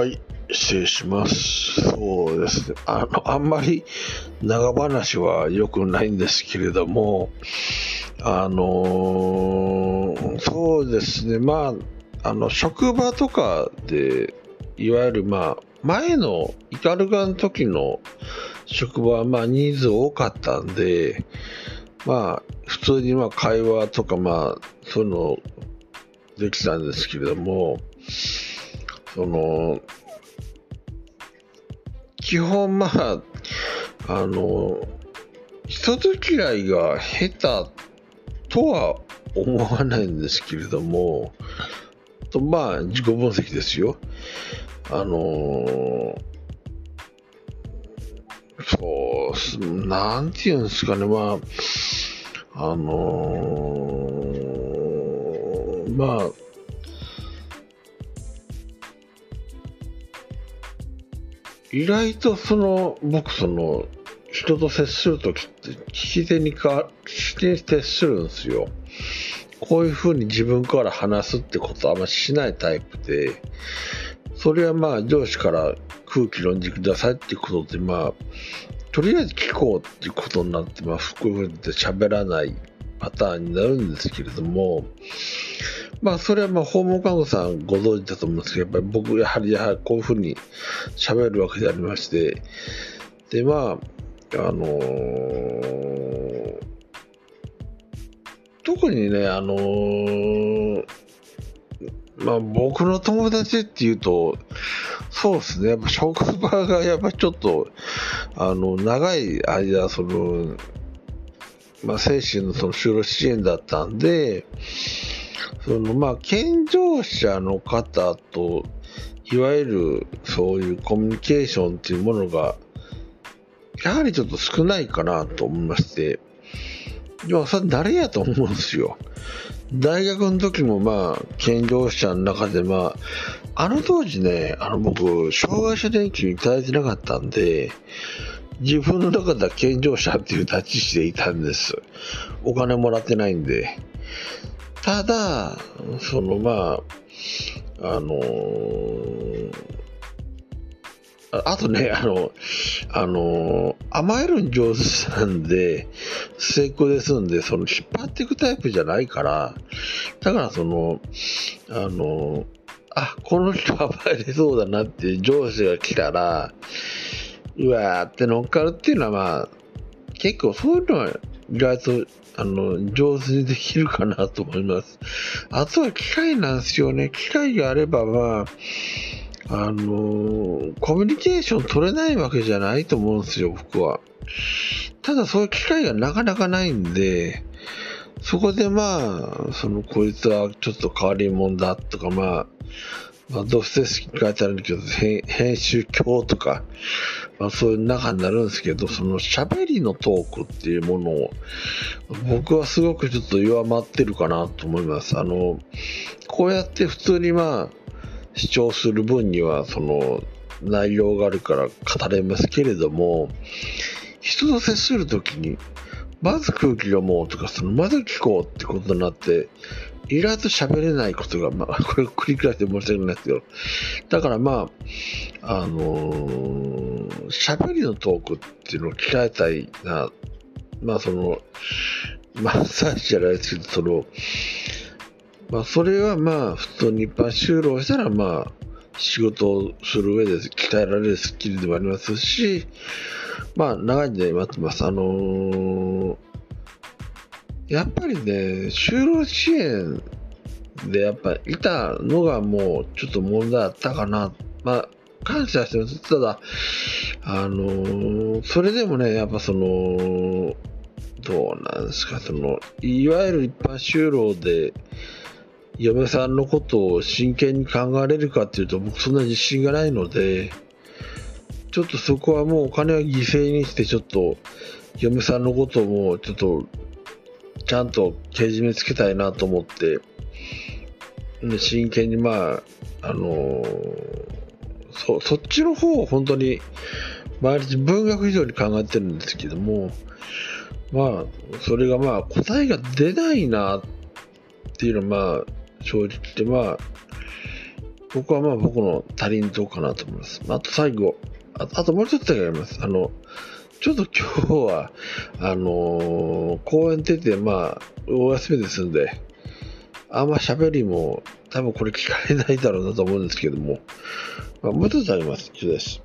はい、失礼します。そうですね。あの、あんまり長話は良くないんですけれども、あのーそうですね。まあ、あの、職場とかで、いわゆるまあ、前のイカルガの時の職場はまあニーズ多かったんで、まあ、普通にまあ会話とかまあ、そういうのできたんですけれども、その、基本まあ、あの、人付き合いが下手とは思わないんですけれども、とまあ、自己分析ですよ。あのそうっす、なんていうんですかね、まあ、あのまあ、意外とその、僕その、人と接するときって、聞き手にか、聞き手に徹するんですよ。こういうふうに自分から話すってことはあんましないタイプで、それはまあ上司から空気論じくださいってことで、まあ、とりあえず聞こうっていうことになって、まあ、こういうふうに喋らないパターンになるんですけれども、まあ、それはまあ訪問看護さんご存知だと思うんですけど、やっぱり僕、やはりやはりこういうふうに喋るわけでありまして、で、まあ、あのー特にね、あのーまあ、僕の友達っていうと、そうですね、やっぱ職場がやっぱちょっと、あの、長い間、その、まあ、精神のその就労支援だったんで、そのまあ、健常者の方と、いわゆるそういうコミュニケーションっていうものが、やはりちょっと少ないかなと思いまして、いや、それ誰やと思うんですよ。大学の時もまあ、健常者の中でまあ、あの当時ね、あの僕、障害者年金いただいてなかったんで、自分の中では健常者っていう立ち位置でいたんです。お金もらってないんで。ただ、そのまあ、あのーあとね、あの、あの、甘えるの上手なんで、末っ子ですんで、その、引っ張っていくタイプじゃないから、だからその、あの、あ、この人甘えれそうだなって上司が来たら、うわーって乗っかるっていうのはまあ、結構そういうのは外と、あの、上手にできるかなと思います。あとは機会なんですよね。機会があればまあ、あのコミュニケーション取れないわけじゃないと思うんですよ、僕は。ただそういう機会がなかなかないんで、そこでまあ、その、こいつはちょっと変わり者だとか、まあ、まあ、ドステスキ書いてあるんだけど、編編集教とか、まあそういう中になるんですけど、その喋りのトークっていうものを、僕はすごくちょっと弱まってるかなと思います。あの、こうやって普通にまあ、主張する分にはその内容があるから語れますけれども人と接するときにまず空気読もうとかそのまず聞こうってことになって意外と喋れないことが、まあ、これ繰り返して申し訳ないですけど。だからまああのー喋りのトークっていうのを鍛えたいな。まあそのマッサージじゃないですけどそのまあ、それはまあ、普通に一般就労したら、まあ、仕事をする上で鍛えられるスキルでもありますし、まあ、長いんで待ってます。あのーやっぱりね、就労支援でやっぱいたのがもうちょっと問題あったかな。まあ、感謝してます。ただ、あのーそれでもね、やっぱその、どうなんですか、その、いわゆる一般就労で、嫁さんのことを真剣に考えれるかっていうと僕そんな自信がないのでちょっとそこはもうお金は犠牲にしてちょっと嫁さんのこともちょっとちゃんとけじめつけたいなと思って真剣にまああのそそっちの方を本当に毎日文学以上に考えてるんですけどもまあそれがまあ答えが出ないなっていうのはまあ正直言ってまあ僕はまあ僕の足りんとこかなと思います。あと最後、ああともう一つだけあります。あの、ちょっと今日は、あのー公園出て、まあ、お休みですんで、あんま喋りも多分これ聞かれないだろうなと思うんですけども、まあ、もう一つあります。以上です。